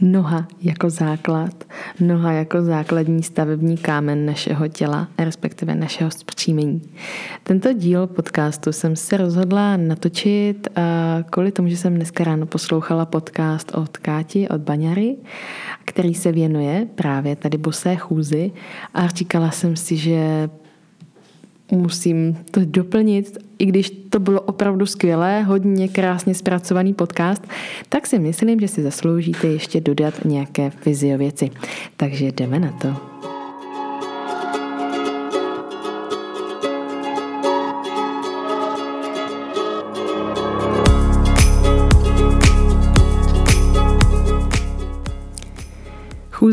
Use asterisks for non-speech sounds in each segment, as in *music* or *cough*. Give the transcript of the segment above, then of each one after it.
Noha jako základ, noha jako základní stavební kámen našeho těla, respektive našeho zpříjmení. Tento díl podcastu jsem se rozhodla natočit kvůli tomu, že jsem dneska ráno poslouchala podcast od Káti, od Baňary, který se věnuje právě tady bosé chůzi a říkala jsem si, že musím to doplnit, i když to bylo opravdu skvělé, hodně krásně zpracovaný podcast, tak si myslím, že si zasloužíte ještě dodat nějaké fyziověci. Takže jdeme na to.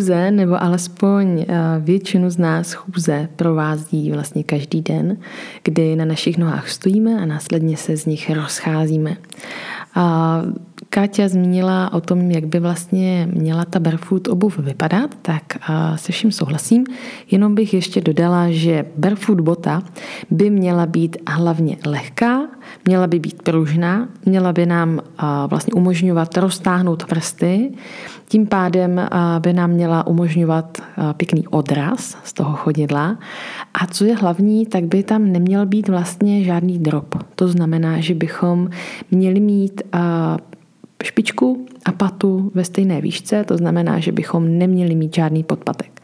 Chůze, nebo alespoň eh, většinu z nás chůze provází vlastně každý den, kdy na našich nohách stojíme a následně se z nich rozcházíme. A Káťa zmínila o tom, jak by vlastně měla ta barefoot obuv vypadat, tak se vším souhlasím. Jenom bych ještě dodala, že barefoot bota by měla být hlavně lehká, měla by být pružná, měla by nám vlastně umožňovat roztáhnout prsty, tím pádem by nám měla umožňovat pěkný odraz z toho chodidla. A co je hlavní, tak by tam neměl být vlastně žádný drop. To znamená, že bychom měli mít špičku a patu ve stejné výšce, to znamená, že bychom neměli mít žádný podpatek.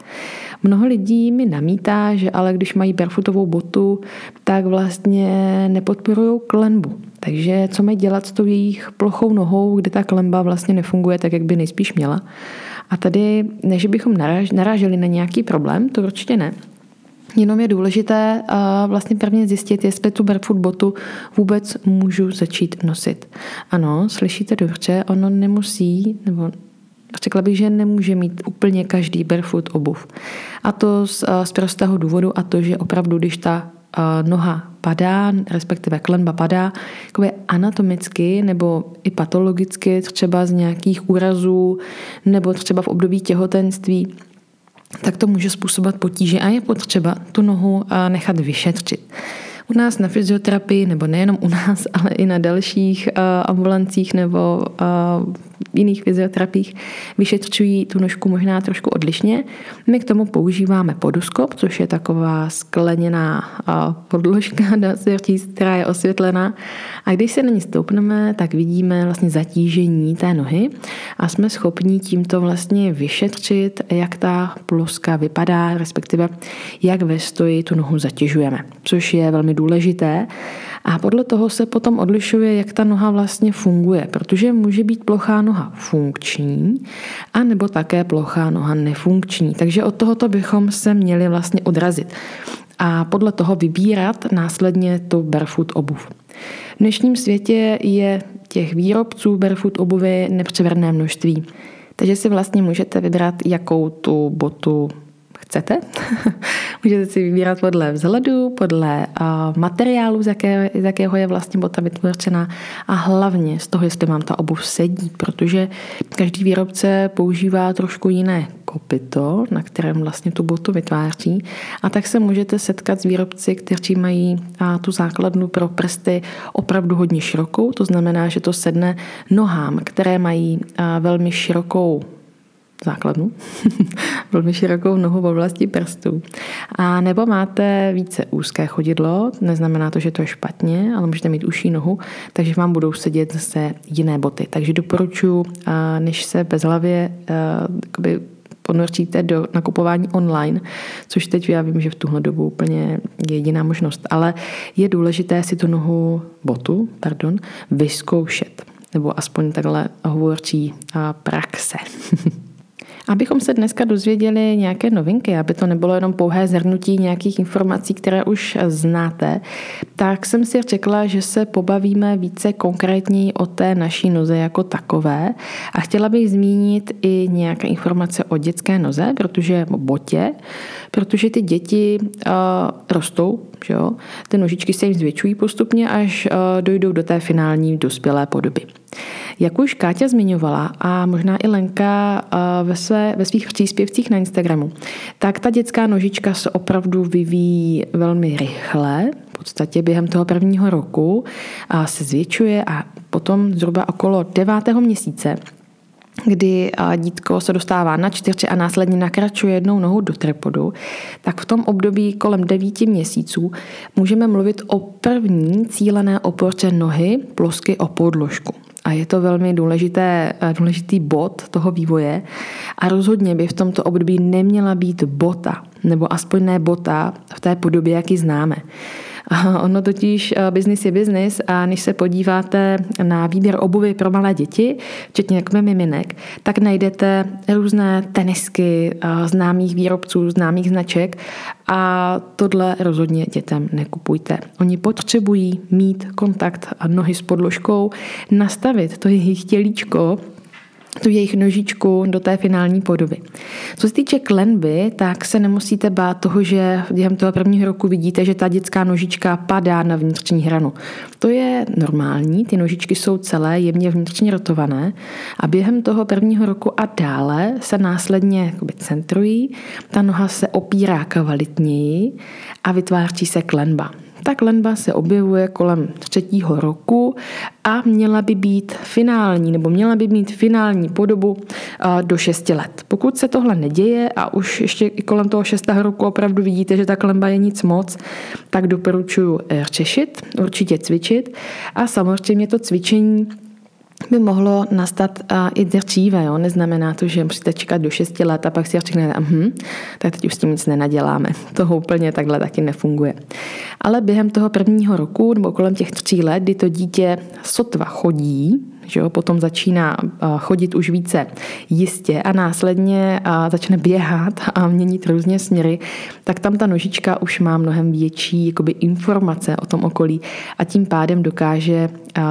Mnoho lidí mi namítá, že ale když mají barefootovou botu, tak vlastně nepodporují klenbu. Takže co mají dělat s tou jejich plochou nohou, kde ta klemba vlastně nefunguje tak, jak by nejspíš měla. A tady, než bychom naráželi na nějaký problém, to určitě ne, Jenom je důležité vlastně prvně zjistit, jestli tu barefoot botu vůbec můžu začít nosit. Ano, slyšíte dobře, ono nemusí, nebo řekla bych, že nemůže mít úplně každý barefoot obuv. A to z, z prostého důvodu a to, že opravdu, když ta noha padá, respektive klenba padá, jakoby anatomicky nebo i patologicky, třeba z nějakých úrazů nebo třeba v období těhotenství, tak to může způsobovat potíže a je potřeba tu nohu nechat vyšetřit. U nás na fyzioterapii, nebo nejenom u nás, *laughs* ale i na dalších ambulancích nebo jiných fyzioterapiích vyšetřují tu nožku možná trošku odlišně. My k tomu používáme podoskop, což je taková skleněná podložka, *laughs* dá se říct, která je osvětlená. A když se na ní stoupneme, tak vidíme vlastně zatížení té nohy a jsme schopni tímto vlastně vyšetřit, jak ta ploska vypadá, respektive jak ve stoji tu nohu zatěžujeme, což je velmi důležité. A podle toho se potom odlišuje, jak ta noha vlastně funguje, protože může být plochá noha funkční, a nebo také plochá noha nefunkční. Takže od tohoto bychom se měli vlastně odrazit a podle toho vybírat následně tu barefoot obuv. V dnešním světě je těch výrobců barefoot obuvy nepřeverné množství. Takže si vlastně můžete vybrat, jakou tu botu chcete. *laughs* Můžete si vybírat podle vzhledu, podle uh, materiálu, z, jaké, z jakého je vlastně bota vytvořena a hlavně z toho, jestli vám ta obuv sedí, protože každý výrobce používá trošku jiné kopito, na kterém vlastně tu botu vytváří a tak se můžete setkat s výrobci, kteří mají uh, tu základnu pro prsty opravdu hodně širokou, to znamená, že to sedne nohám, které mají uh, velmi širokou základnu, *laughs* velmi širokou nohu v oblasti prstů. A nebo máte více úzké chodidlo, neznamená to, že to je špatně, ale můžete mít užší nohu, takže vám budou sedět zase jiné boty. Takže doporučuji, než se bezhlavě ponoříte do nakupování online, což teď já vím, že v tuhle dobu úplně je jediná možnost, ale je důležité si tu nohu, botu, pardon, vyzkoušet nebo aspoň takhle hovoří praxe. *laughs* Abychom se dneska dozvěděli nějaké novinky, aby to nebylo jenom pouhé zhrnutí nějakých informací, které už znáte, tak jsem si řekla, že se pobavíme více konkrétně o té naší noze jako takové. A chtěla bych zmínit i nějaké informace o dětské noze, protože o botě, protože ty děti uh, rostou, že jo? ty nožičky se jim zvětšují postupně, až uh, dojdou do té finální dospělé podoby. Jak už Káťa zmiňovala a možná i Lenka ve, své, ve svých příspěvcích na Instagramu, tak ta dětská nožička se opravdu vyvíjí velmi rychle, v podstatě během toho prvního roku a se zvětšuje a potom zhruba okolo devátého měsíce kdy dítko se dostává na čtyři a následně nakračuje jednou nohou do tripodu, tak v tom období kolem devíti měsíců můžeme mluvit o první cílené oporce nohy plosky o podložku. A je to velmi důležité, důležitý bod toho vývoje. A rozhodně by v tomto období neměla být bota, nebo aspoň ne bota v té podobě, jak ji známe. Ono totiž eh, biznis je biznis a než se podíváte na výběr obuvy pro malé děti, včetně jak miminek, tak najdete různé tenisky eh, známých výrobců, známých značek a tohle rozhodně dětem nekupujte. Oni potřebují mít kontakt a nohy s podložkou, nastavit to jejich tělíčko tu jejich nožičku do té finální podoby. Co se týče klenby, tak se nemusíte bát toho, že během toho prvního roku vidíte, že ta dětská nožička padá na vnitřní hranu. To je normální, ty nožičky jsou celé jemně vnitřně rotované a během toho prvního roku a dále se následně jakoby centrují, ta noha se opírá kvalitněji a vytváří se klenba. Ta klenba se objevuje kolem třetího roku a měla by být finální, nebo měla by mít finální podobu do 6 let. Pokud se tohle neděje a už ještě i kolem toho šestého roku opravdu vidíte, že ta klemba je nic moc, tak doporučuji eh, řešit, určitě cvičit a samozřejmě to cvičení by mohlo nastat uh, i dříve. Jo? Neznamená to, že musíte čekat do 6 let a pak si řeknete, hm, tak teď už s tím nic nenaděláme. *laughs* To úplně takhle taky nefunguje. Ale během toho prvního roku nebo kolem těch tří let, kdy to dítě sotva chodí, že jo, potom začíná chodit už více jistě a následně začne běhat a měnit různě směry, tak tam ta nožička už má mnohem větší jakoby informace o tom okolí a tím pádem dokáže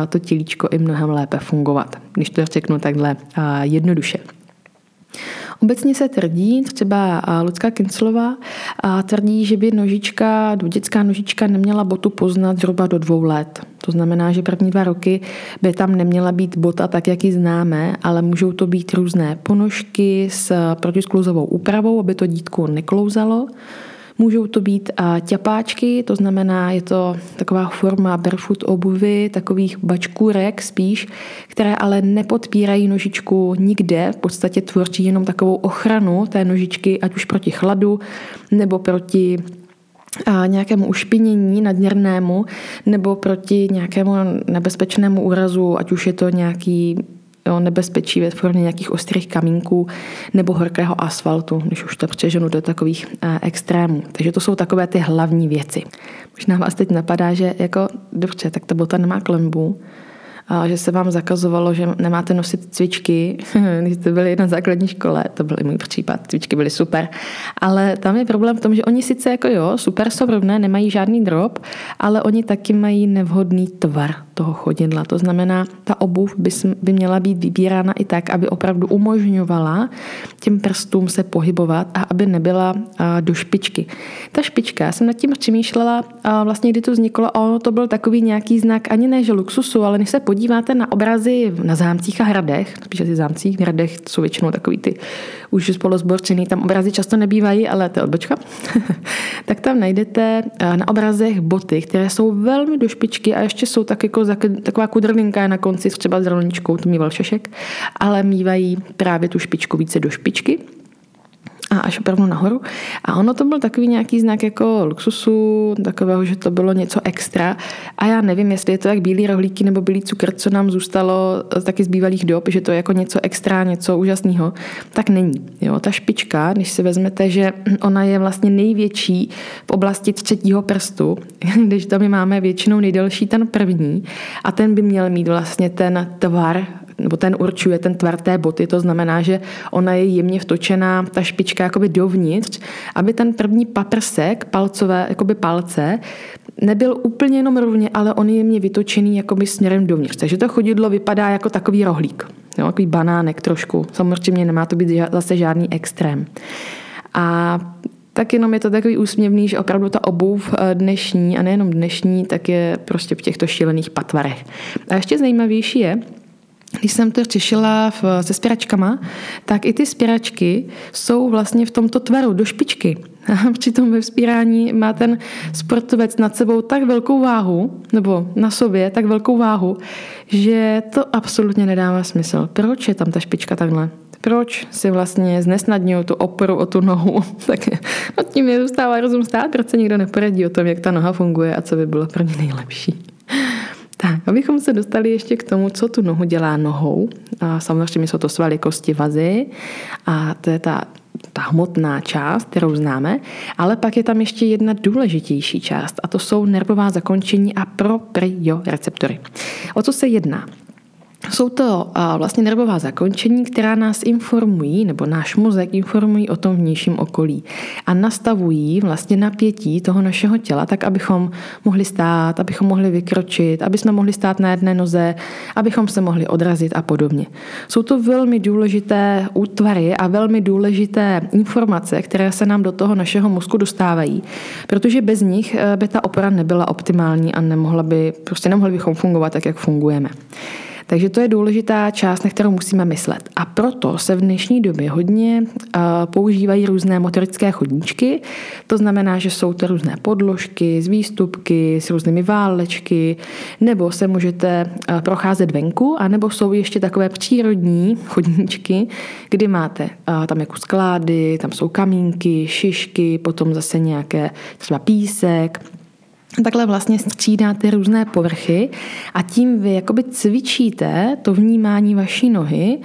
to tělíčko i mnohem lépe fungovat, když to řeknu takhle jednoduše. Obecně se tvrdí, třeba Lucka Kinclová tvrdí, že by nožička, dětská nožička neměla botu poznat zhruba do dvou let. To znamená, že první dva roky by tam neměla být bota tak, jak ji známe, ale můžou to být různé ponožky s protisklouzovou úpravou, aby to dítko neklouzalo. Můžou to být ťapáčky, to znamená, je to taková forma barefoot obuvy, takových bačkůrek spíš, které ale nepodpírají nožičku nikde, v podstatě tvoří jenom takovou ochranu té nožičky, ať už proti chladu nebo proti a nějakému ušpinění nadměrnému nebo proti nějakému nebezpečnému úrazu, ať už je to nějaký jo, nebezpečí ve formě nějakých ostrých kamínků nebo horkého asfaltu, když už to přeženu do takových eh, extrémů. Takže to jsou takové ty hlavní věci. Možná vás teď napadá, že jako dobře, tak ta bota nemá klembu, a že se vám zakazovalo, že nemáte nosit cvičky, *laughs* když jste byli na základní škole, to byl i můj případ, cvičky byly super, ale tam je problém v tom, že oni sice jako jo, super jsou rovné, nemají žádný drop, ale oni taky mají nevhodný tvar toho chodidla. To znamená, ta obuv by, by měla být vybírána i tak, aby opravdu umožňovala těm prstům se pohybovat a aby nebyla do špičky. Ta špička, já jsem nad tím přemýšlela, vlastně kdy to vzniklo, ono to byl takový nějaký znak ani ne, že luxusu, ale než se podíváte na obrazy na zámcích a hradech, spíš asi zámcích, hradech jsou většinou takový ty už spolozborčený, tam obrazy často nebývají, ale to je odbočka, *laughs* tak tam najdete na obrazech boty, které jsou velmi do špičky a ještě jsou tak jako taková kudrlinka na konci třeba s rolničkou, to mýval šešek, ale mývají právě tu špičku více do špičky a až opravdu nahoru. A ono to byl takový nějaký znak jako luxusu, takového, že to bylo něco extra. A já nevím, jestli je to jak bílý rohlíky nebo bílý cukr, co nám zůstalo taky z bývalých dob, že to je jako něco extra, něco úžasného, tak není. Jo, ta špička, když si vezmete, že ona je vlastně největší v oblasti třetího prstu, *laughs* když tam my máme většinou nejdelší ten první a ten by měl mít vlastně ten tvar nebo ten určuje ten tvar té boty, to znamená, že ona je jemně vtočená, ta špička jakoby dovnitř, aby ten první paprsek, palcové, jakoby palce, nebyl úplně jenom rovně, ale on je jemně vytočený jakoby směrem dovnitř. Takže to chodidlo vypadá jako takový rohlík, jo, takový banánek trošku. Samozřejmě nemá to být zase žádný extrém. A tak jenom je to takový úsměvný, že opravdu ta obuv eh, dnešní, a nejenom dnešní, tak je prostě v těchto šílených patvarech. A ještě zajímavější je, když jsem to řešila se spěračkama, tak i ty spěračky jsou vlastně v tomto tvaru do špičky. A *laughs* přitom ve vzpírání má ten sportovec nad sebou tak velkou váhu, nebo na sobě tak velkou váhu, že to absolutně nedává smysl. Proč je tam ta špička takhle? Proč si vlastně znesnadňují tu oporu o tu nohu? *laughs* tak no tím je zůstává rozum stát, proč se nikdo neporadí o tom, jak ta noha funguje a co by bylo pro ně nejlepší. Tak, abychom se dostali ještě k tomu, co tu nohu dělá nohou. A samozřejmě jsou to svaly, kosti, vazy a to je ta ta hmotná část, kterou známe, ale pak je tam ještě jedna důležitější část a to jsou nervová zakončení a proprioreceptory. O co se jedná? Jsou to vlastně nervová zakončení, která nás informují, nebo náš mozek informují o tom vnějším okolí a nastavují vlastně napětí toho našeho těla, tak abychom mohli stát, abychom mohli vykročit, aby jsme mohli stát na jedné noze, abychom se mohli odrazit a podobně. Jsou to velmi důležité útvary a velmi důležité informace, které se nám do toho našeho mozku dostávají, protože bez nich eh, by ta opera nebyla optimální a nemohla by, prostě nemohli bychom fungovat tak, jak fungujeme. Takže to je důležitá část, na kterou musíme myslet. A proto se v dnešní době hodně používají různé motorické chodníčky. To znamená, že jsou to různé podložky z výstupky, s různými válečky, nebo se můžete procházet venku, anebo jsou ještě takové přírodní chodníčky, kdy máte tam jako sklády, tam jsou kamínky, šišky, potom zase nějaké třeba písek, Takhle vlastně střídáte různé povrchy a tím vy jakoby cvičíte to vnímání vaší nohy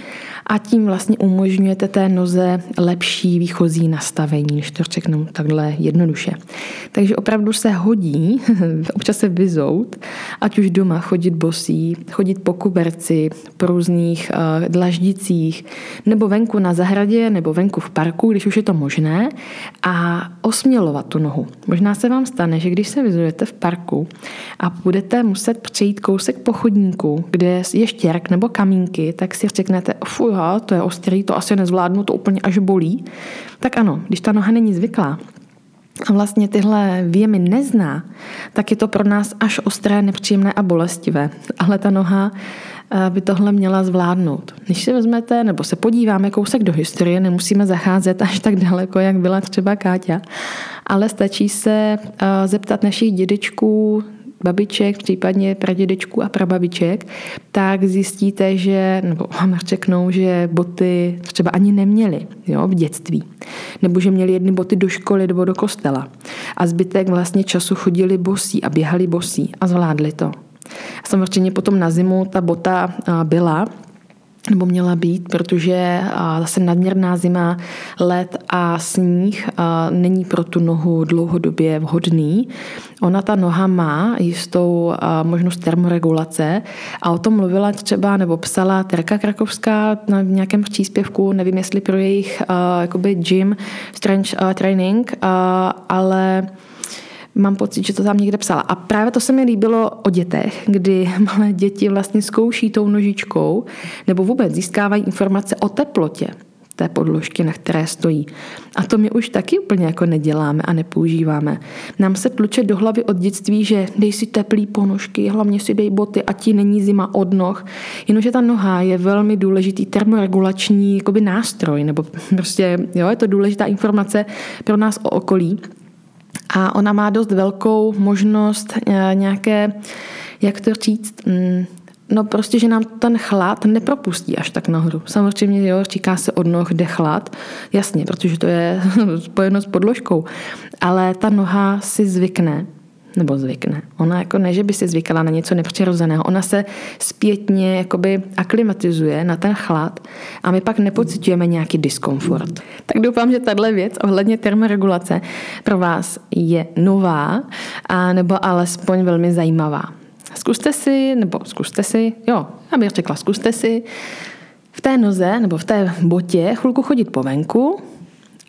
a tím vlastně umožňujete té noze lepší výchozí nastavení, když to řeknu takhle jednoduše. Takže opravdu se hodí *laughs* občas se vyzout, ať už doma chodit bosí, chodit po kuberci, po různých uh, dlaždicích, nebo venku na zahradě, nebo venku v parku, když už je to možné, a osmělovat tu nohu. Možná se vám stane, že když se vyzujete v parku a budete muset přejít kousek po chodníku, kde je štěrk nebo kamínky, tak si řeknete, fuj, noha, to je ostrý, to asi nezvládnu, to úplně až bolí. Tak ano, když ta noha není zvyklá, a vlastně tyhle věmy nezná, tak je to pro nás až ostré, nepříjemné a bolestivé. Ale ta noha eh, by tohle měla zvládnout. Když si vezmete, nebo se podíváme kousek do historie, nemusíme zacházet až tak daleko, jak byla třeba Káťa, ale stačí se eh, zeptat našich dědečků, babiček, případně pradědečků a prababiček, tak zjistíte, že, nebo vám řeknou, že boty třeba ani neměli jo, v dětství. Nebo že měli jedny boty do školy nebo do kostela. A zbytek vlastně času chodili bosí a běhali bosí a zvládli to. Samozřejmě potom na zimu ta bota byla, nebo měla být, protože zase nadměrná zima, led a sníh není pro tu nohu dlouhodobě vhodný. Ona ta noha má jistou možnost termoregulace a o tom mluvila třeba nebo psala Terka Krakovská na nějakém příspěvku, nevím jestli pro jejich jakoby gym strength training, ale Mám pocit, že to tam někde psala. A právě to se mi líbilo o dětech, kdy *laughs* malé děti vlastně zkouší tou nožičkou nebo vůbec získávají informace o teplotě té podložky, na které stojí. A to my už taky úplně jako neděláme a nepoužíváme. Nám se tluče do hlavy od dětství, že dej si teplý ponožky, hlavně si dej boty, a ti není zima od noh. Jenomže ta noha je velmi důležitý termoregulační jakoby nástroj, nebo prostě jo, je to důležitá informace pro nás o okolí. A ona má dost velkou možnost eh, nějaké, jak to říct, mm, No prostě, že nám ten chlad nepropustí až tak nahoru. Samozřejmě, jo, říká se od noh jde chlad, jasně, protože to je *laughs* spojeno s podložkou, ale ta noha si zvykne nebo zvykne. Ona jako ne, že by si zvykala na něco nepřirozeného. Ona se zpětně jakoby aklimatizuje na ten chlad a my pak nepocitujeme nějaký diskomfort. Tak doufám, že tahle věc ohledně termoregulace pro vás je nová a nebo alespoň velmi zajímavá. Zkuste si, nebo zkuste si, jo, já bych řekla, zkuste si v té noze nebo v té botě chvilku chodit po venku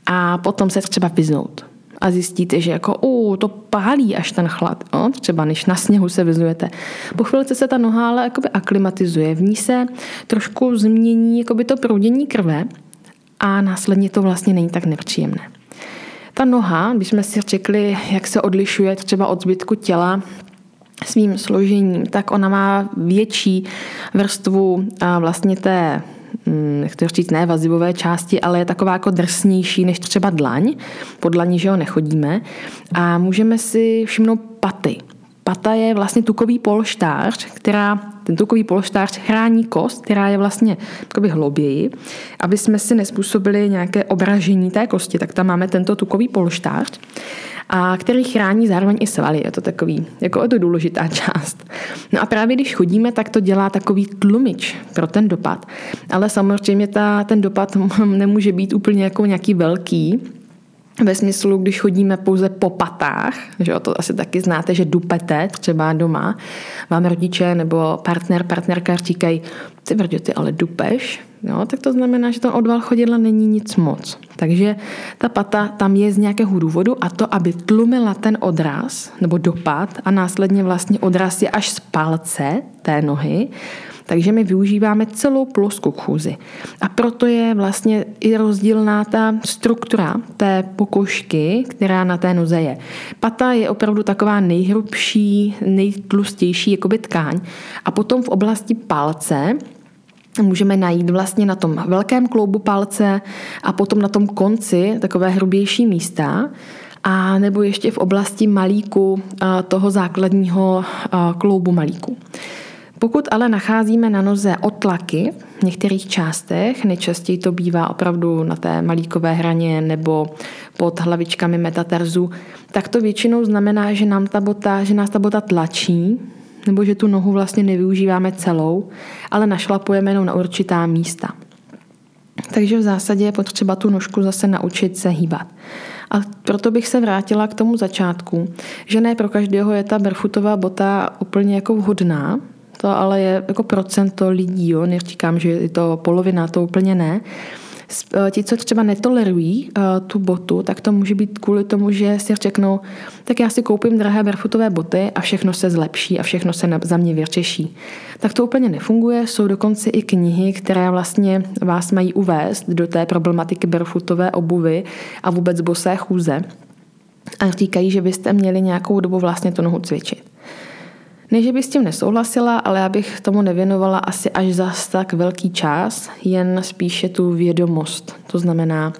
a potom se třeba vyznout a zjistíte, že jako uh, to pálí až ten chlad, no? třeba než na sněhu se vyzujete. Po chvilce se ta noha ale jakoby aklimatizuje, v ní se trošku změní jakoby to proudění krve a následně to vlastně není tak nepříjemné. Ta noha, když jsme si řekli, jak se odlišuje třeba od zbytku těla, svým složením, tak ona má větší vrstvu vlastně té nechci říct ne vazivové části, ale je taková jako drsnější než třeba dlaň. Po dlaní, že ho nechodíme. A můžeme si všimnout paty. Pata je vlastně tukový polštář, která, ten tukový polštář chrání kost, která je vlastně takový hloběji, aby jsme si nespůsobili nějaké obražení té kosti, tak tam máme tento tukový polštář a který chrání zároveň i svaly. Je to takový, jako je to důležitá část. No a právě když chodíme, tak to dělá takový tlumič pro ten dopad. Ale samozřejmě ta, ten dopad *laughs* nemůže být úplně jako nějaký velký, ve smyslu, když chodíme pouze po patách, že jo, to asi taky znáte, že dupete třeba doma, vám rodiče nebo partner, partnerka říkají, ty brdě, ty ale dupeš, jo, tak to znamená, že ten odval chodidla není nic moc. Takže ta pata tam je z nějakého důvodu a to, aby tlumila ten odraz nebo dopad a následně vlastně odraz je až z palce té nohy, takže my využíváme celou plosku chůzy. A proto je vlastně i rozdílná ta struktura té pokožky, která na té noze je. Pata je opravdu taková nejhrubší, nejtlustější jakoby tkáň. A potom v oblasti palce můžeme najít vlastně na tom velkém kloubu palce a potom na tom konci takové hrubější místa a nebo ještě v oblasti malíku toho základního kloubu malíku. Pokud ale nacházíme na noze otlaky v některých částech, nejčastěji to bývá opravdu na té malíkové hraně nebo pod hlavičkami metatarzu, tak to většinou znamená, že, nám ta bota, že nás ta bota tlačí, nebo že tu nohu vlastně nevyužíváme celou, ale našlapujeme jenom na určitá místa. Takže v zásadě je potřeba tu nožku zase naučit se hýbat. A proto bych se vrátila k tomu začátku, že ne pro každého je ta barefootová bota úplně jako vhodná, to ale je jako procento lidí, jo? neříkám, že je to polovina, to úplně ne. Eh, ti, co třeba netolerují uh, tu botu, tak to může být kvůli tomu, že si řeknou, tak já si koupím drahé barefootové boty a všechno se zlepší a všechno se za mě vyřeší. Tak to úplně nefunguje. Jsou dokonce i knihy, které vlastně vás mají uvést do té problematiky barefootové obuvy a vůbec bosé chůze. A říkají, že byste měli nějakou dobu vlastně tu nohu cvičit. Ne, že bych s tím nesouhlasila, ale já bych tomu nevěnovala asi až zas tak velký čas, jen spíše tu vědomost. To znamená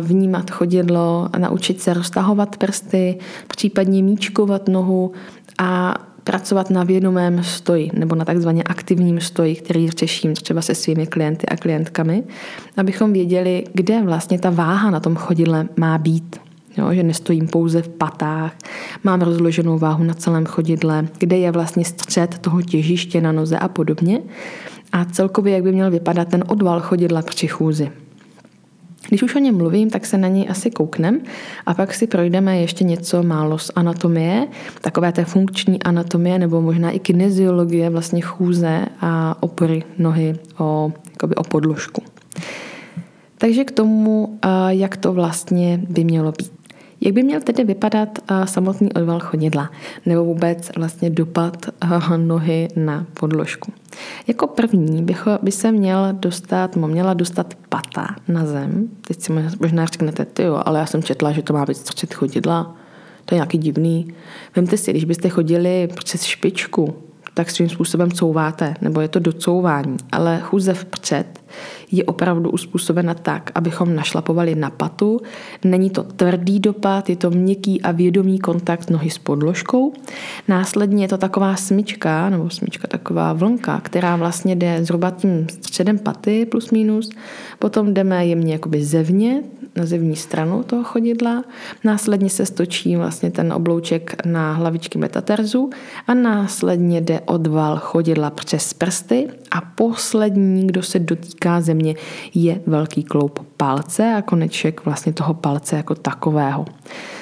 vnímat chodidlo, naučit se roztahovat prsty, případně míčkovat nohu a pracovat na vědomém stoji nebo na takzvaně aktivním stoji, který řeším třeba se svými klienty a klientkami, abychom věděli, kde vlastně ta váha na tom chodidle má být. Jo, že nestojím pouze v patách, mám rozloženou váhu na celém chodidle, kde je vlastně střed toho těžiště na noze a podobně. A celkově, jak by měl vypadat ten odval chodidla při chůzi. Když už o něm mluvím, tak se na něj asi kouknem a pak si projdeme ještě něco málo z anatomie, takové té funkční anatomie nebo možná i kineziologie vlastně chůze a opory nohy o, o podložku. Takže k tomu, jak to vlastně by mělo být. Jak by měl tedy vypadat samotný odval chodidla nebo vůbec vlastně dopad nohy na podložku? Jako první bych, by se měl dostat, měla dostat pata na zem. Teď si možná řeknete, ty jo, ale já jsem četla, že to má být střed chodidla. To je nějaký divný. Vemte si, když byste chodili přes špičku, tak svým způsobem couváte, nebo je to docouvání. Ale chůze vpřed je opravdu uspůsobena tak, abychom našlapovali na patu. Není to tvrdý dopad, je to měkký a vědomý kontakt nohy s podložkou. Následně je to taková smyčka, nebo smyčka taková vlnka, která vlastně jde zhruba tím středem paty plus minus. Potom jdeme jemně jakoby zevně, na zevní stranu toho chodidla. Následně se stočí vlastně ten oblouček na hlavičky metaterzu a následně jde odval chodidla přes prsty a poslední, kdo se dotýká země, je velký kloup palce a koneček vlastně toho palce jako takového.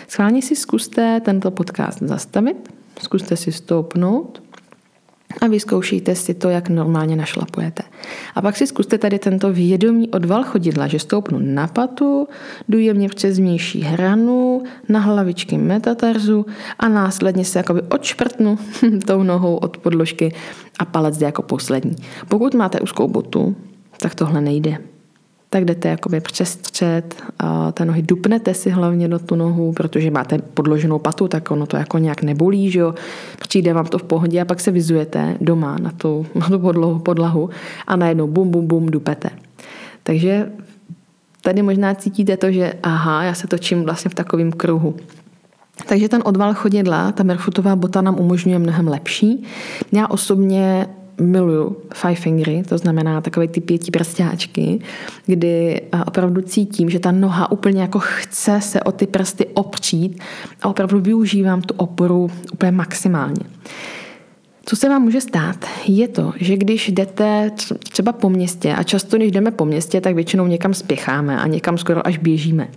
Schválně si zkuste tento podcast zastavit, zkuste si stoupnout a vyzkoušejte si to, jak normálně našlapujete. A pak si zkuste tady tento vědomý odval chodidla, že stoupnu na patu, jdu jemně přes vnější hranu, na hlavičky metatarzu a následně se jakoby odšprtnu *laughs* tou nohou od podložky a palec jde jako poslední. Pokud máte úzkou botu, tak tohle nejde. tak jdete jakoby přes střed, a té nohy dupnete si hlavně do tu nohu, protože máte podloženou patu, tak ono to jako nějak nebolí, že jo. Přijde vám to v pohodě a pak se vyzujete doma na tu, na tu podlahu, podlahu a najednou bum, bum, bum, dupete. Takže tady možná cítíte to, že aha, já se točím vlastně v takovém kruhu. Takže ten odval chodidla, ta merfutová bota nám umožňuje mnohem lepší. Já osobně miluju five fingery, to znamená takové ty pěti prstáčky, kdy opravdu cítím, že ta noha úplně jako chce se o ty prsty opřít a opravdu využívám tu oporu úplně maximálně. Co se vám může stát, je to, že když jdete třeba po městě, a často když jdeme po městě, tak většinou někam spěcháme a někam skoro až běžíme.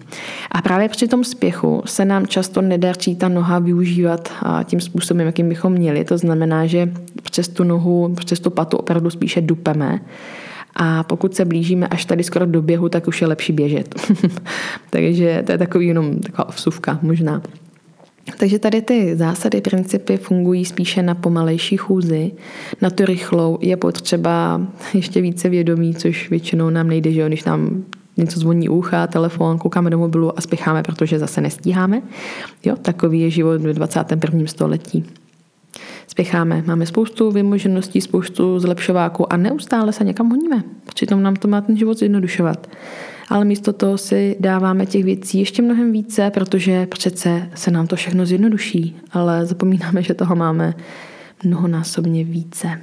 A právě při tom spěchu se nám často nedaří ta noha využívat tím způsobem, jakým bychom měli. To znamená, že přes tu nohu, přes tu patu opravdu spíše dupeme. A pokud se blížíme až tady skoro do běhu, tak už je lepší běžet. *laughs* Takže to je takový jenom taková vsuvka možná. Takže tady ty zásady, principy fungují spíše na pomalejší chůzi. Na tu rychlou je potřeba ještě více vědomí, což většinou nám nejde, že jo, když nám něco zvoní ucha, telefon, koukáme do mobilu a spěcháme, protože zase nestíháme. Jo, takový je život ve 21. století. Spěcháme, máme spoustu vymožeností, spoustu zlepšováků a neustále se někam honíme. Přitom nám to má ten život zjednodušovat ale místo toho si dáváme těch věcí ještě mnohem více, protože přece se nám to všechno zjednoduší, ale zapomínáme, že toho máme mnohonásobně více.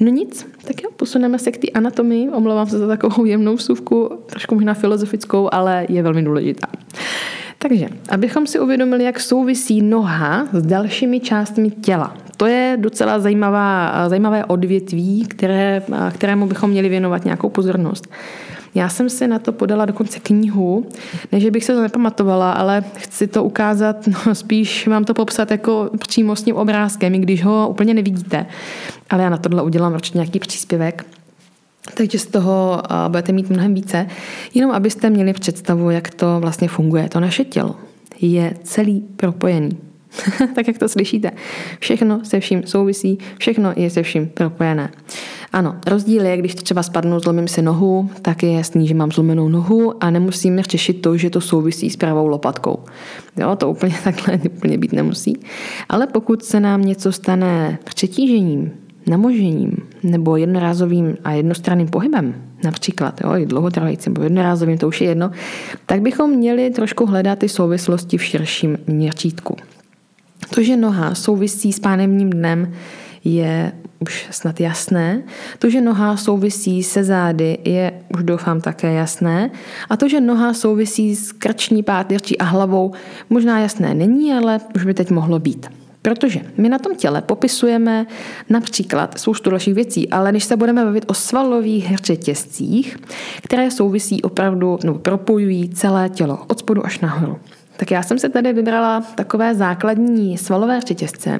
No nic, tak jo, posuneme se k té anatomii. Omlouvám se za takovou jemnou vsuvku, trošku možná filozofickou, ale je velmi důležitá. Takže, abychom si uvědomili, jak souvisí noha s dalšími částmi těla. To je docela zajímavá, zajímavé odvětví, které, kterému bychom měli věnovat nějakou pozornost. Já jsem si na to podala dokonce knihu, ne, že bych se to nepamatovala, ale chci to ukázat, no spíš vám to popsat jako přímo s tím obrázkem, i když ho úplně nevidíte. Ale já na tohle udělám určitě nějaký příspěvek. Takže z toho budete mít mnohem více, jenom abyste měli představu, jak to vlastně funguje. To naše tělo je celý propojený. *laughs* tak jak to slyšíte. Všechno se vším souvisí, všechno je se vším propojené. Ano, rozdíl je, když třeba spadnu, zlomím si nohu, tak je jasný, že mám zlomenou nohu a nemusím řešit to, že to souvisí s pravou lopatkou. Jo, to úplně *laughs* takhle úplně být nemusí. Ale pokud se nám něco stane přetížením, namožením nebo jednorázovým a jednostranným pohybem, například, jo, i dlouhotrvajícím nebo jednorázovým, to už je jedno, tak bychom měli trošku hledat ty souvislosti v širším měřítku. To, že noha souvisí s pánevním dnem, je už snad jasné. To, že noha souvisí se zády, je už doufám také jasné. A to, že noha souvisí s krční páteří a hlavou, možná jasné není, ale už by teď mohlo být. Protože my na tom těle popisujeme například spoustu dalších věcí, ale když se budeme bavit o svalových řetězcích, které souvisí opravdu, nebo propojují celé tělo od spodu až nahoru. Tak já jsem se tady vybrala takové základní svalové řetězce.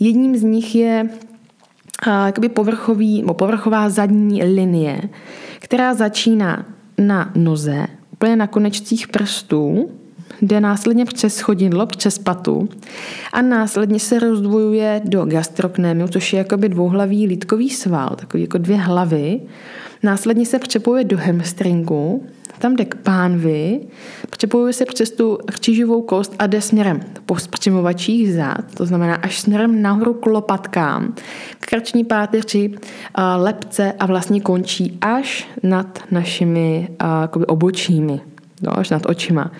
Jedním z nich je jakoby povrchový, povrchová zadní linie, která začíná na noze, úplně na konečcích prstů, jde následně přes chodidlo, přes patu a následně se rozdvojuje do gastroknémiu, což je jakoby dvouhlavý lítkový sval, takový jako dvě hlavy. Následně se přepojuje do hamstringu, tam jde k pánvi, přepojuje se přes tu křížovou kost a jde směrem po spřimovačích zad, to znamená až směrem nahoru k lopatkám, k krční páteři, lepce a vlastně končí až nad našimi obočími, no, až nad očima.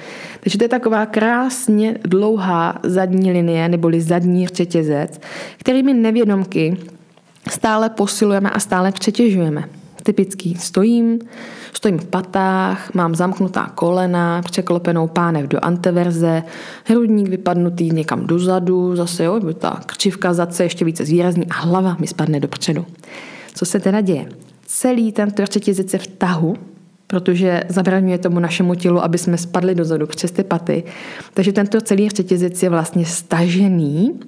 Takže to je taková krásně dlouhá zadní linie, neboli zadní řetězec, kterými nevědomky stále posilujeme a stále přetěžujeme. Typický stojím, stojím v patách, mám zamknutá kolena, překlopenou pánev do anteverze, hrudník vypadnutý někam dozadu, zase jo, ta křivka zadce ještě více zvýrazní a hlava mi spadne dopředu. Co se teda děje? Celý tento řetězec je v tahu, protože zabraňuje tomu našemu tělu, aby jsme spadli dozadu přes ty paty. Takže tento celý řetězec je vlastně stažený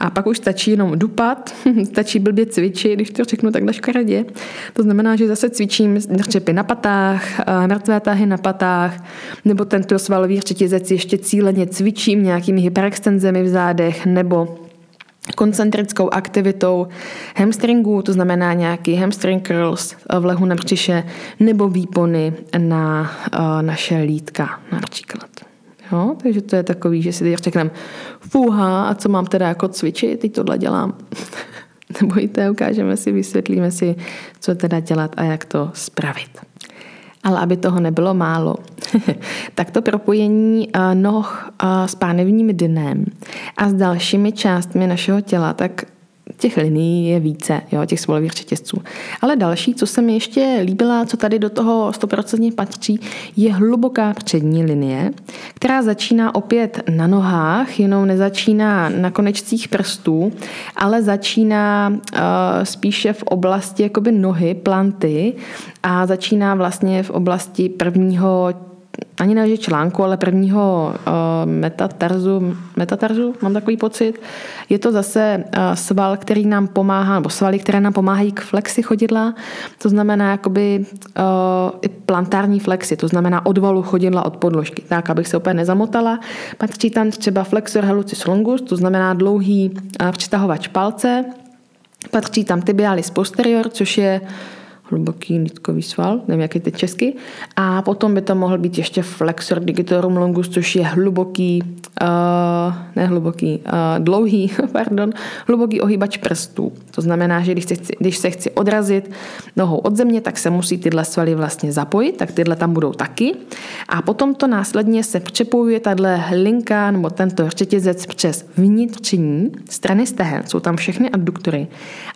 a pak už stačí jenom dupat, *laughs* stačí blbě cvičit, když to řeknu takhle škaredě. To znamená, že zase cvičím dřepy na patách, mrtvé tahy na patách, nebo tento svalový řetězec ještě cíleně cvičím nějakými hyperextenzemi v zádech, nebo koncentrickou aktivitou hamstringů, to znamená nějaký hamstring curls v lehu na břiše nebo výpony na uh, naše lítka například. Jo? Takže to je takový, že si teď řekneme, fuha, a co mám teda jako cvičit, teď tohle dělám. *laughs* Nebojte, ukážeme si, vysvětlíme si, co teda dělat a jak to spravit. Ale aby toho nebylo málo, *laughs* tak to propojení eh, noh eh, s pánevním dnem a s dalšími částmi našeho těla, tak těch linií je více, jo, těch svalových řetězců. Ale další, co se mi ještě líbila, co tady do toho 100% patří, je hluboká přední linie, která začíná opět na nohách, jenom nezačíná na konečcích prstů, ale začíná uh, spíše v oblasti jakoby nohy, planty a začíná vlastně v oblasti prvního ani ne, že článku, ale prvního uh, metatarzu, metatarzu, mám takový pocit. Je to zase uh, sval, který nám pomáhá, nebo svaly, které nám pomáhají k flexi chodidla, to znamená jakoby uh, i plantární flexi, to znamená odvalu chodidla od podložky, tak, abych se úplně nezamotala. Patří tam třeba flexor hallucis longus, to znamená dlouhý uh, přitahovač palce, patří tam tibialis posterior, což je hluboký nitkový sval, nevím, jak je teď česky. A potom by to mohl být ještě flexor digitorum longus, což je hluboký, uh, ne hluboký, uh, dlouhý, *laughs* pardon, hluboký ohýbač prstů. To znamená, že když se, chci, když se chci odrazit nohou od země, tak se musí tyhle svaly vlastně zapojit, tak tyhle tam budou taky. A potom to následně se přepojuje tahle linka nebo tento řetězec přes vnitřní strany stehen. Jsou tam všechny adduktory.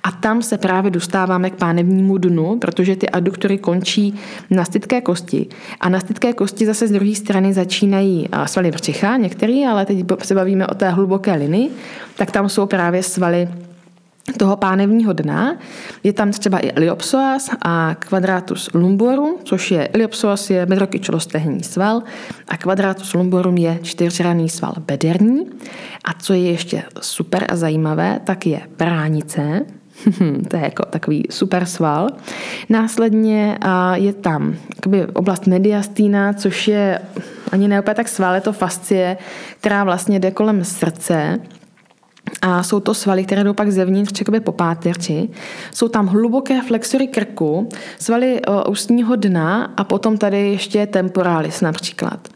A tam se právě dostáváme k pánevnímu dnu, protože ty adduktory končí na stytké kosti. A na stytké kosti zase z druhé strany začínají svaly břicha, některé, ale teď se bavíme o té hluboké linii, tak tam jsou právě svaly toho pánevního dna. Je tam třeba i iliopsoas a quadratus lumborum, což je iliopsoas je bedrokyčolostehní sval a quadratus lumborum je čtyřraný sval bederní. A co je ještě super a zajímavé, tak je bránice, to je jako takový super sval. Následně je tam oblast mediastína, což je ani ne tak sval, je to fascie, která vlastně jde kolem srdce a jsou to svaly, které jdou pak zevnitř čekoby po páteři. Jsou tam hluboké flexory krku, svaly ústního dna a potom tady ještě temporalis například.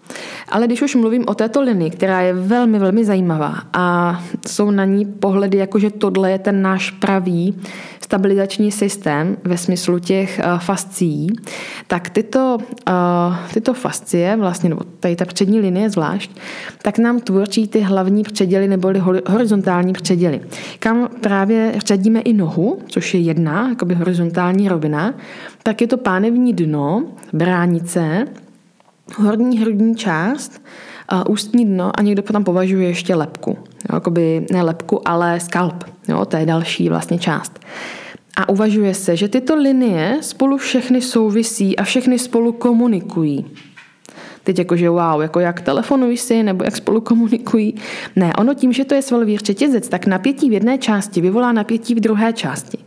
Ale když už mluvím o této linii, která je velmi, velmi zajímavá a jsou na ní pohledy, jako že tohle je ten náš pravý stabilizační systém ve smyslu těch uh, fascí, tak tyto, uh, tyto fascie, vlastně, nebo tady ta přední linie zvlášť, tak nám tvoří ty hlavní předěly neboli horizontální předěly. Kam právě řadíme i nohu, což je jedna, jakoby horizontální rovina, tak je to pánevní dno, bránice, horní hrudní část, ústní dno a někdo potom považuje ještě lepku. Jakoby ne lepku, ale skalp. Jo, to je další vlastně část. A uvažuje se, že tyto linie spolu všechny souvisí a všechny spolu komunikují. Teď jakože wow, jako jak telefonují si, nebo jak spolu komunikují. Ne, ono tím, že to je svalový řetězec, tak napětí v jedné části vyvolá napětí v druhé části.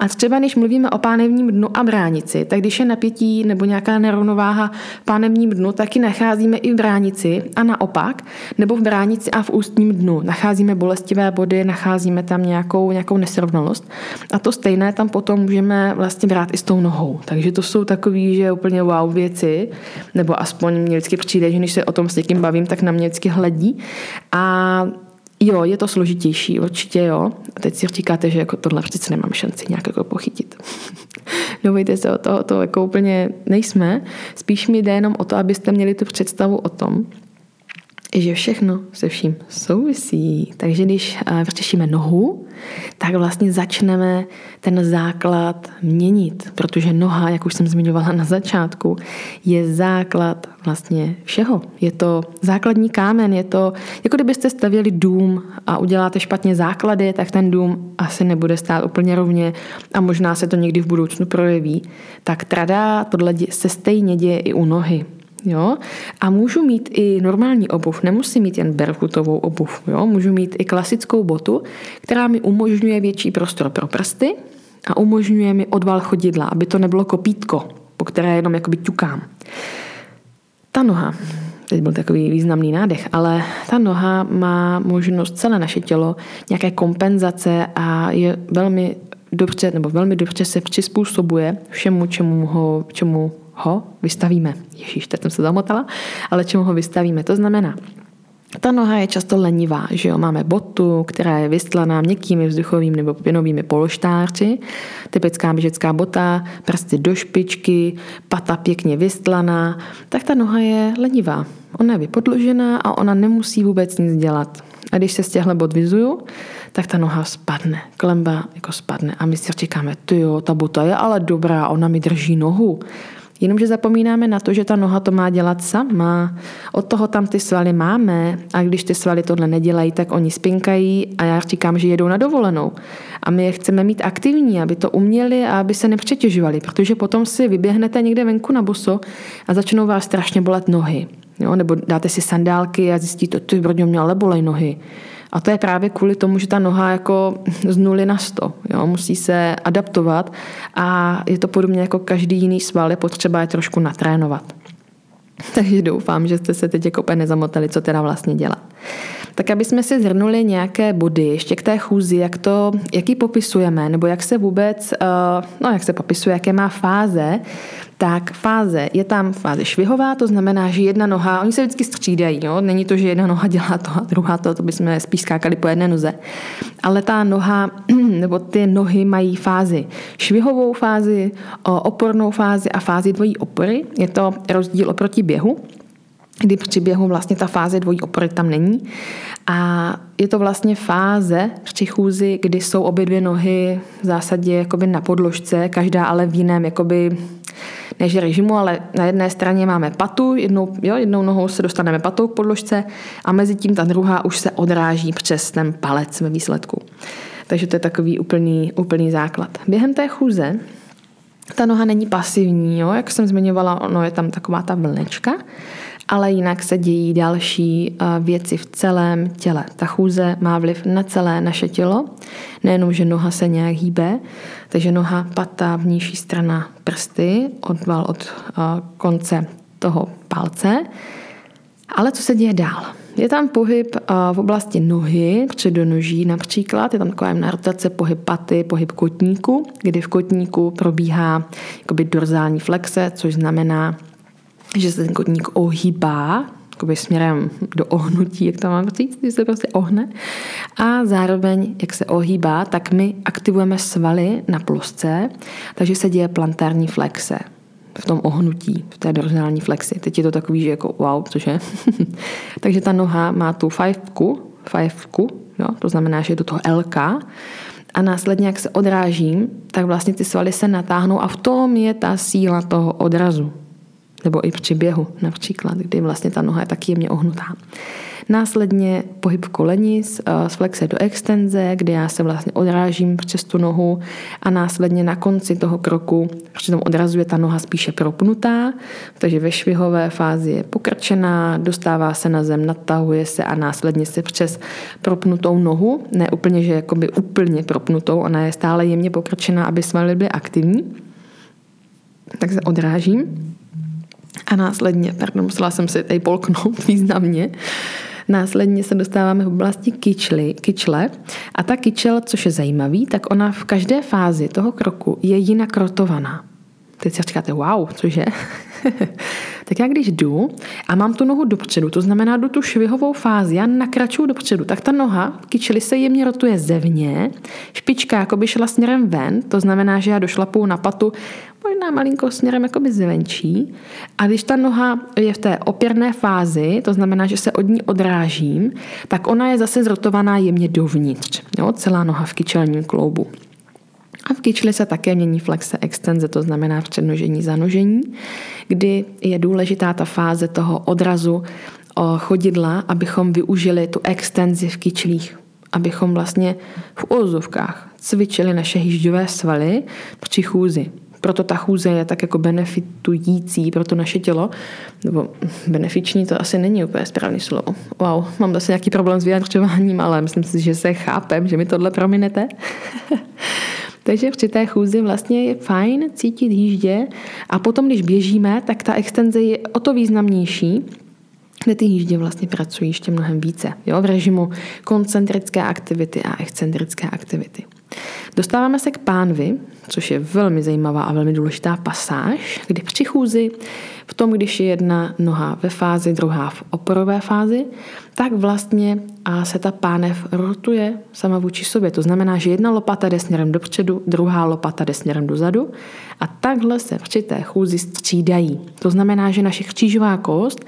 A třeba když mluvíme o pánevním dnu a bránici, tak když je napětí nebo nějaká nerovnováha v pánevním dnu, taky nacházíme i v bránici a naopak, nebo v bránici a v ústním dnu. Nacházíme bolestivé body, nacházíme tam nějakou, nějakou nesrovnalost. A to stejné tam potom můžeme vlastně brát i s tou nohou. Takže to jsou takový, že úplně wow věci, nebo aspoň mě vždycky přijde, že když se o tom s někým bavím, tak na mě vždycky hledí. A Jo, je to složitější, určitě jo. A teď si říkáte, že jako tohle přece nemám šanci nějak jako pochytit. *laughs* Nebojte se o to, to jako úplně nejsme. Spíš mi jde jenom o to, abyste měli tu představu o tom, že všechno se vším souvisí. Takže když eh, vrčešíme nohu, tak vlastně začneme ten základ měnit, protože noha, jak už jsem zmiňovala na začátku, je základ vlastně všeho. Je to základní kámen, je to, jako kdybyste stavěli dům a uděláte špatně základy, tak ten dům asi nebude stát úplně rovně a možná se to někdy v budoucnu projeví. Tak trada, tohle se stejně děje i u nohy. Jo? A můžu mít i normální obuv, nemusím mít jen berfutovou obuv. Jo? Můžu mít i klasickou botu, která mi umožňuje větší prostor pro prsty a umožňuje mi odval chodidla, aby to nebylo kopítko, po které jenom jakoby ťukám. Ta noha teď byl takový významný nádech, ale ta noha má možnost celé naše tělo nějaké kompenzace a je velmi dobře, nebo velmi dobře se přizpůsobuje všemu, čemu ho, čemu ho vystavíme. Ježíš, teď jsem se zamotala, ale čemu ho vystavíme. To znamená, ta noha je často lenivá, že jo? Máme botu, která je vystlaná měkkými vzduchovými nebo pěnovými pološtárci, typická běžecká bota, prsty do špičky, pata pěkně vystlaná, tak ta noha je lenivá. Ona je vypodložená a ona nemusí vůbec nic dělat. A když se z těchto bod vyzuju, tak ta noha spadne, klemba jako spadne a my si říkáme, ty jo, ta bota je ale dobrá, ona mi drží nohu. Jenomže zapomínáme na to, že ta noha to má dělat sama. Od toho tam ty svaly máme a když ty svaly tohle nedělají, tak oni spinkají a já říkám, že jedou na dovolenou. A my je chceme mít aktivní, aby to uměli a aby se nepřetěžovali, protože potom si vyběhnete někde venku na boso a začnou vás strašně bolet nohy. Jo? Nebo dáte si sandálky a zjistíte, ty brodě mě ale bolej nohy. A to je právě kvůli tomu, že ta noha jako z nuly na sto. Jo? Musí se adaptovat a je to podobně jako každý jiný sval, je potřeba je trošku natrénovat. *laughs* Takže doufám, že jste se teď jako úplně nezamotali, co teda vlastně dělat. Tak aby jsme si zhrnuli nějaké body ještě k té chůzi, jak to, jak ji popisujeme, nebo jak se vůbec, eh, no jak se popisuje, jaké má fáze, tak fáze, je tam fáze švihová, to znamená, že jedna noha, oni se vždycky střídají, jo? není to, že jedna noha dělá to a druhá to, to bychom spíš skákali po jedné noze. Ale ta noha, *clears throat* nebo ty nohy mají fázi švihovou fázi, opornou fázi a fázi dvojí opory. Je to rozdíl oproti běhu, kdy při běhu vlastně ta fáze dvojí opory tam není. A je to vlastně fáze při chůzi, kdy jsou obě dvě nohy v zásadě jakoby na podložce, každá ale v jiném jakoby než režimu, ale na jedné straně máme patu, jednou, jo, jednou nohou se dostaneme patou k podložce a mezi tím ta druhá už se odráží přes ten palec ve výsledku. Takže to je takový úplný, úplný základ. Během té chůze ta noha není pasivní, jo? jak jsem zmiňovala, ono je tam taková ta vlnečka, ale jinak se dějí další eh, věci v celém těle. Ta chůze má vliv na celé naše tělo, nejenom, že noha se nějak hýbe, takže noha, pata, vnější strana prsty, odval od eh, konce toho palce. Ale co se děje dál? Je tam pohyb eh, v oblasti nohy, předonoží například, je tam taková jemná rotace, pohyb paty, pohyb kotníku, kdy v kotníku probíhá dorzální flexe, což znamená že se ten kotník ohýbá, jakoby směrem do ohnutí, jak to mám říct, že se prostě ohne. A zároveň, jak se ohýbá, tak my aktivujeme svaly na plosce, takže se děje plantární flexe v tom ohnutí, v té dorzální flexi. Teď je to takový, že jako wow, cože? *laughs* takže ta noha má tu fajfku, fajfku, jo? to znamená, že je do toho LK, a následně, jak se odrážím, tak vlastně ty svaly se natáhnou a v tom je ta síla toho odrazu nebo i při běhu například, kdy vlastně ta noha je taky jemně ohnutá. Následně pohyb koleni z, eh, z flexe do extenze, kdy já se vlastně odrážím přes tu nohu a následně na konci toho kroku, při tom odrazu je ta noha spíše propnutá, takže ve švihové fázi je pokrčená, dostává se na zem, natahuje se a následně se přes propnutou nohu, ne úplně, že jakoby úplně propnutou, ona je stále jemně pokrčená, aby svaly byly aktivní, tak se odrážím a následně, pardon, musela jsem si tady polknout *laughs* významně, Následně se dostáváme v oblasti kyčly, kyčle a ta kyčel, což je zajímavý, tak ona v každé fázi toho kroku je jinak rotovaná. Teď si říkáte, wow, cože? *laughs* tak já když jdu a mám tu nohu dopředu, to znamená do tu švihovou fázi, já nakračuju dopředu, tak ta noha kyčeli se jemně rotuje zevně, špička jako by šla směrem ven, to znamená, že já došlapu na patu možná malinko směrem jakoby zvenčí. A když ta noha je v té opěrné fázi, to znamená, že se od ní odrážím, tak ona je zase zrotovaná jemně dovnitř. Jo? Celá noha v kyčelním kloubu. A v kyčli se také mění flexe extenze, to znamená přednožení, zanožení, kdy je důležitá ta fáze toho odrazu chodidla, abychom využili tu extenzi v kyčlích, abychom vlastně v úzovkách cvičili naše hýžďové svaly při chůzi. Proto ta chůze je tak jako benefitující pro to naše tělo, nebo benefiční to asi není úplně správný slovo. Wow, mám zase nějaký problém s vyjadřováním, ale myslím si, že se chápem, že mi tohle prominete. *laughs* Takže při té chůzi vlastně je fajn cítit jíždě a potom, když běžíme, tak ta extenze je o to významnější, kde ty jíždě vlastně pracují ještě mnohem více. Jo? V režimu koncentrické aktivity a excentrické aktivity. Dostáváme se k pánvi, což je velmi zajímavá a velmi důležitá pasáž, kdy při chůzi, v tom, když je jedna noha ve fázi, druhá v oporové fázi, tak vlastně a se ta pánev rotuje sama vůči sobě. To znamená, že jedna lopata jde směrem dopředu, druhá lopata jde směrem dozadu a takhle se při té chůzi střídají. To znamená, že naše křížová kost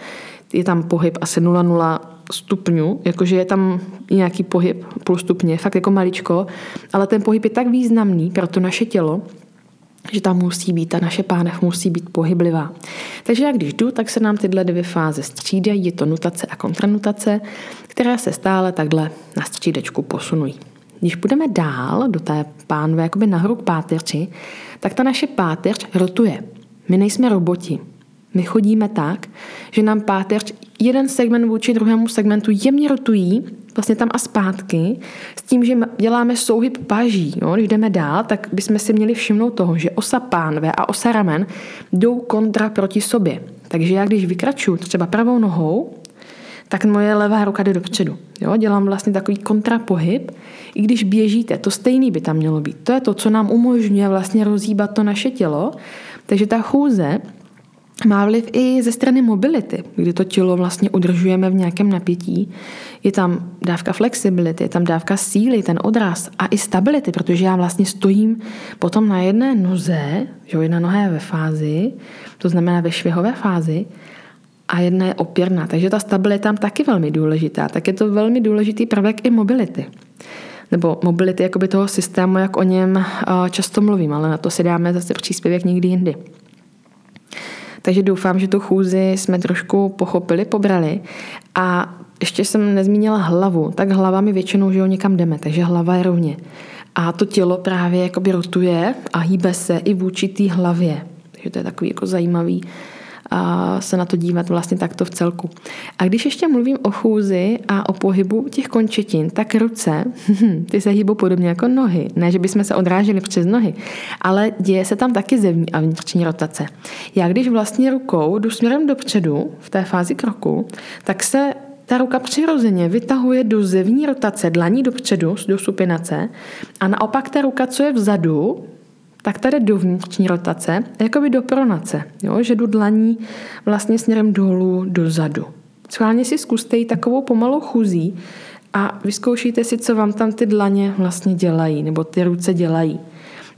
je tam pohyb asi 0,0 stupňů, jakože je tam nějaký pohyb půl stupně, fakt jako maličko, ale ten pohyb je tak významný pro to naše tělo, že tam musí být, ta naše pánev musí být pohyblivá. Takže jak když jdu, tak se nám tyhle dvě fáze střídají, je to nutace a kontranutace, které se stále takhle na střídečku posunují. Když půjdeme dál do té pánve, jakoby nahoru k páterči, tak ta naše páteř rotuje. My nejsme roboti. My chodíme tak, že nám páteř jeden segment vůči druhému segmentu jemně rotují, vlastně tam a zpátky, s tím, že děláme souhyb paží. Jo? Když jdeme dál, tak bychom si měli všimnout toho, že osa pánve a osa ramen jdou kontra proti sobě. Takže já když vykračuju třeba pravou nohou, tak moje levá ruka jde dopředu. Jo? Dělám vlastně takový kontrapohyb. I když běžíte, to stejný by tam mělo být. To je to, co nám umožňuje vlastně rozhýbat to naše tělo. Takže ta chůze má vliv i ze strany mobility, kdy to tělo vlastně udržujeme v nějakém napětí. Je tam dávka flexibility, je tam dávka síly, ten odraz a i stability, protože já vlastně stojím potom na jedné noze, že jedna noha je ve fázi, to znamená ve švihové fázi, a jedna je opěrná. Takže ta stabilita je tam taky velmi důležitá. Tak je to velmi důležitý prvek i mobility. Nebo mobility jakoby toho systému, jak o něm eh, často mluvím, ale na to si dáme zase příspěvek někdy jindy. Takže doufám, že tu chůzi jsme trošku pochopili, pobrali. A ještě jsem nezmínila hlavu, tak hlava mi většinou, že jo, někam jdeme, takže hlava je rovně. A to tělo právě jakoby rotuje a hýbe se i vůči té hlavě. Takže to je takový jako zajímavý se na to dívat vlastně takto v celku. A když ještě mluvím o chůzi a o pohybu těch končetin, tak ruce, *laughs* ty se hýbou podobně jako nohy. Ne, že bychom se odráželi přes nohy, ale děje se tam taky zevní a vnitřní rotace. Já když vlastně rukou jdu směrem dopředu v té fázi kroku, tak se ta ruka přirozeně vytahuje do zevní rotace dlaní dopředu, do supinace a naopak ta ruka, co je vzadu, tak tady do vnitřní rotace, jakoby do pronace, jo? že jdu dlaní vlastně směrem dolů, dozadu. Schválně si zkuste jít takovou pomalou chůzí a vyzkoušíte si, co vám tam ty dlaně vlastně dělají, nebo ty ruce dělají.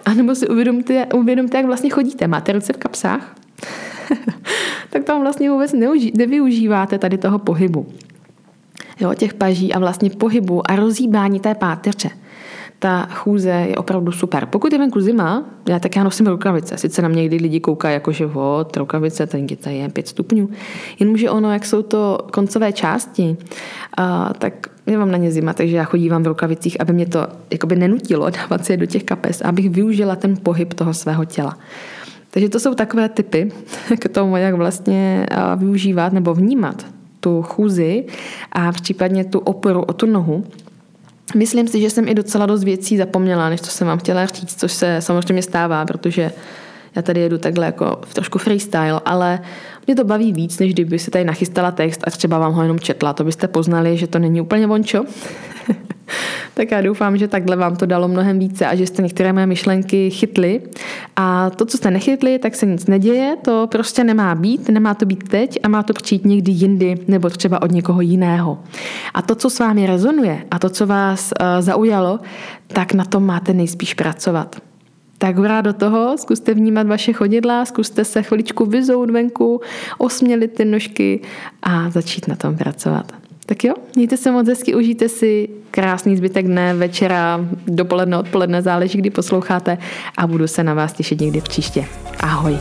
A nebo si uvědomte, uvědomte, jak vlastně chodíte. Máte ruce v kapsách? *laughs* tak tam vlastně vůbec neuží, nevyužíváte tady toho pohybu. Jo, těch paží a vlastně pohybu a rozjíbání té páteře ta chůze je opravdu super. Pokud je venku zima, já tak já nosím rukavice. Sice na mě někdy lidi koukají jako, že vod, rukavice, ten tady je 5 stupňů. Jenomže ono, jak jsou to koncové části, a, tak je mám na ně zima, takže já chodívám v rukavicích, aby mě to jakoby nenutilo *laughs* dávat si je do těch kapes, abych využila ten pohyb toho svého těla. Takže to jsou takové typy *laughs* k tomu, jak vlastně využívat nebo vnímat tu chůzi a případně tu oporu o tu nohu, Myslím si, že jsem i docela dost věcí zapomněla, než to jsem vám chtěla říct, což se samozřejmě stává, protože já tady jedu takhle jako v trošku freestyle, ale mě to baví víc, než kdyby si tady nachystala text a třeba vám ho jenom četla. To byste poznali, že to není úplně vončo. *laughs* tak já doufám, že takhle vám to dalo mnohem více a že jste některé mé myšlenky chytli. A to, co jste nechytli, tak se nic neděje, to prostě nemá být, nemá to být teď a má to přijít někdy jindy nebo třeba od někoho jiného. A to, co s vámi rezonuje a to, co vás uh, zaujalo, tak na tom máte nejspíš pracovat. Tak hurá do toho, zkuste vnímat vaše chodidla, zkuste se chviličku vyzout venku, osmělit ty nožky a začít na tom pracovat. Tak jo, mějte se moc hezky, užijte si krásný zbytek dne, večera, dopoledne, odpoledne, záleží, kdy posloucháte a budu se na vás těšit někdy příště. Ahoj.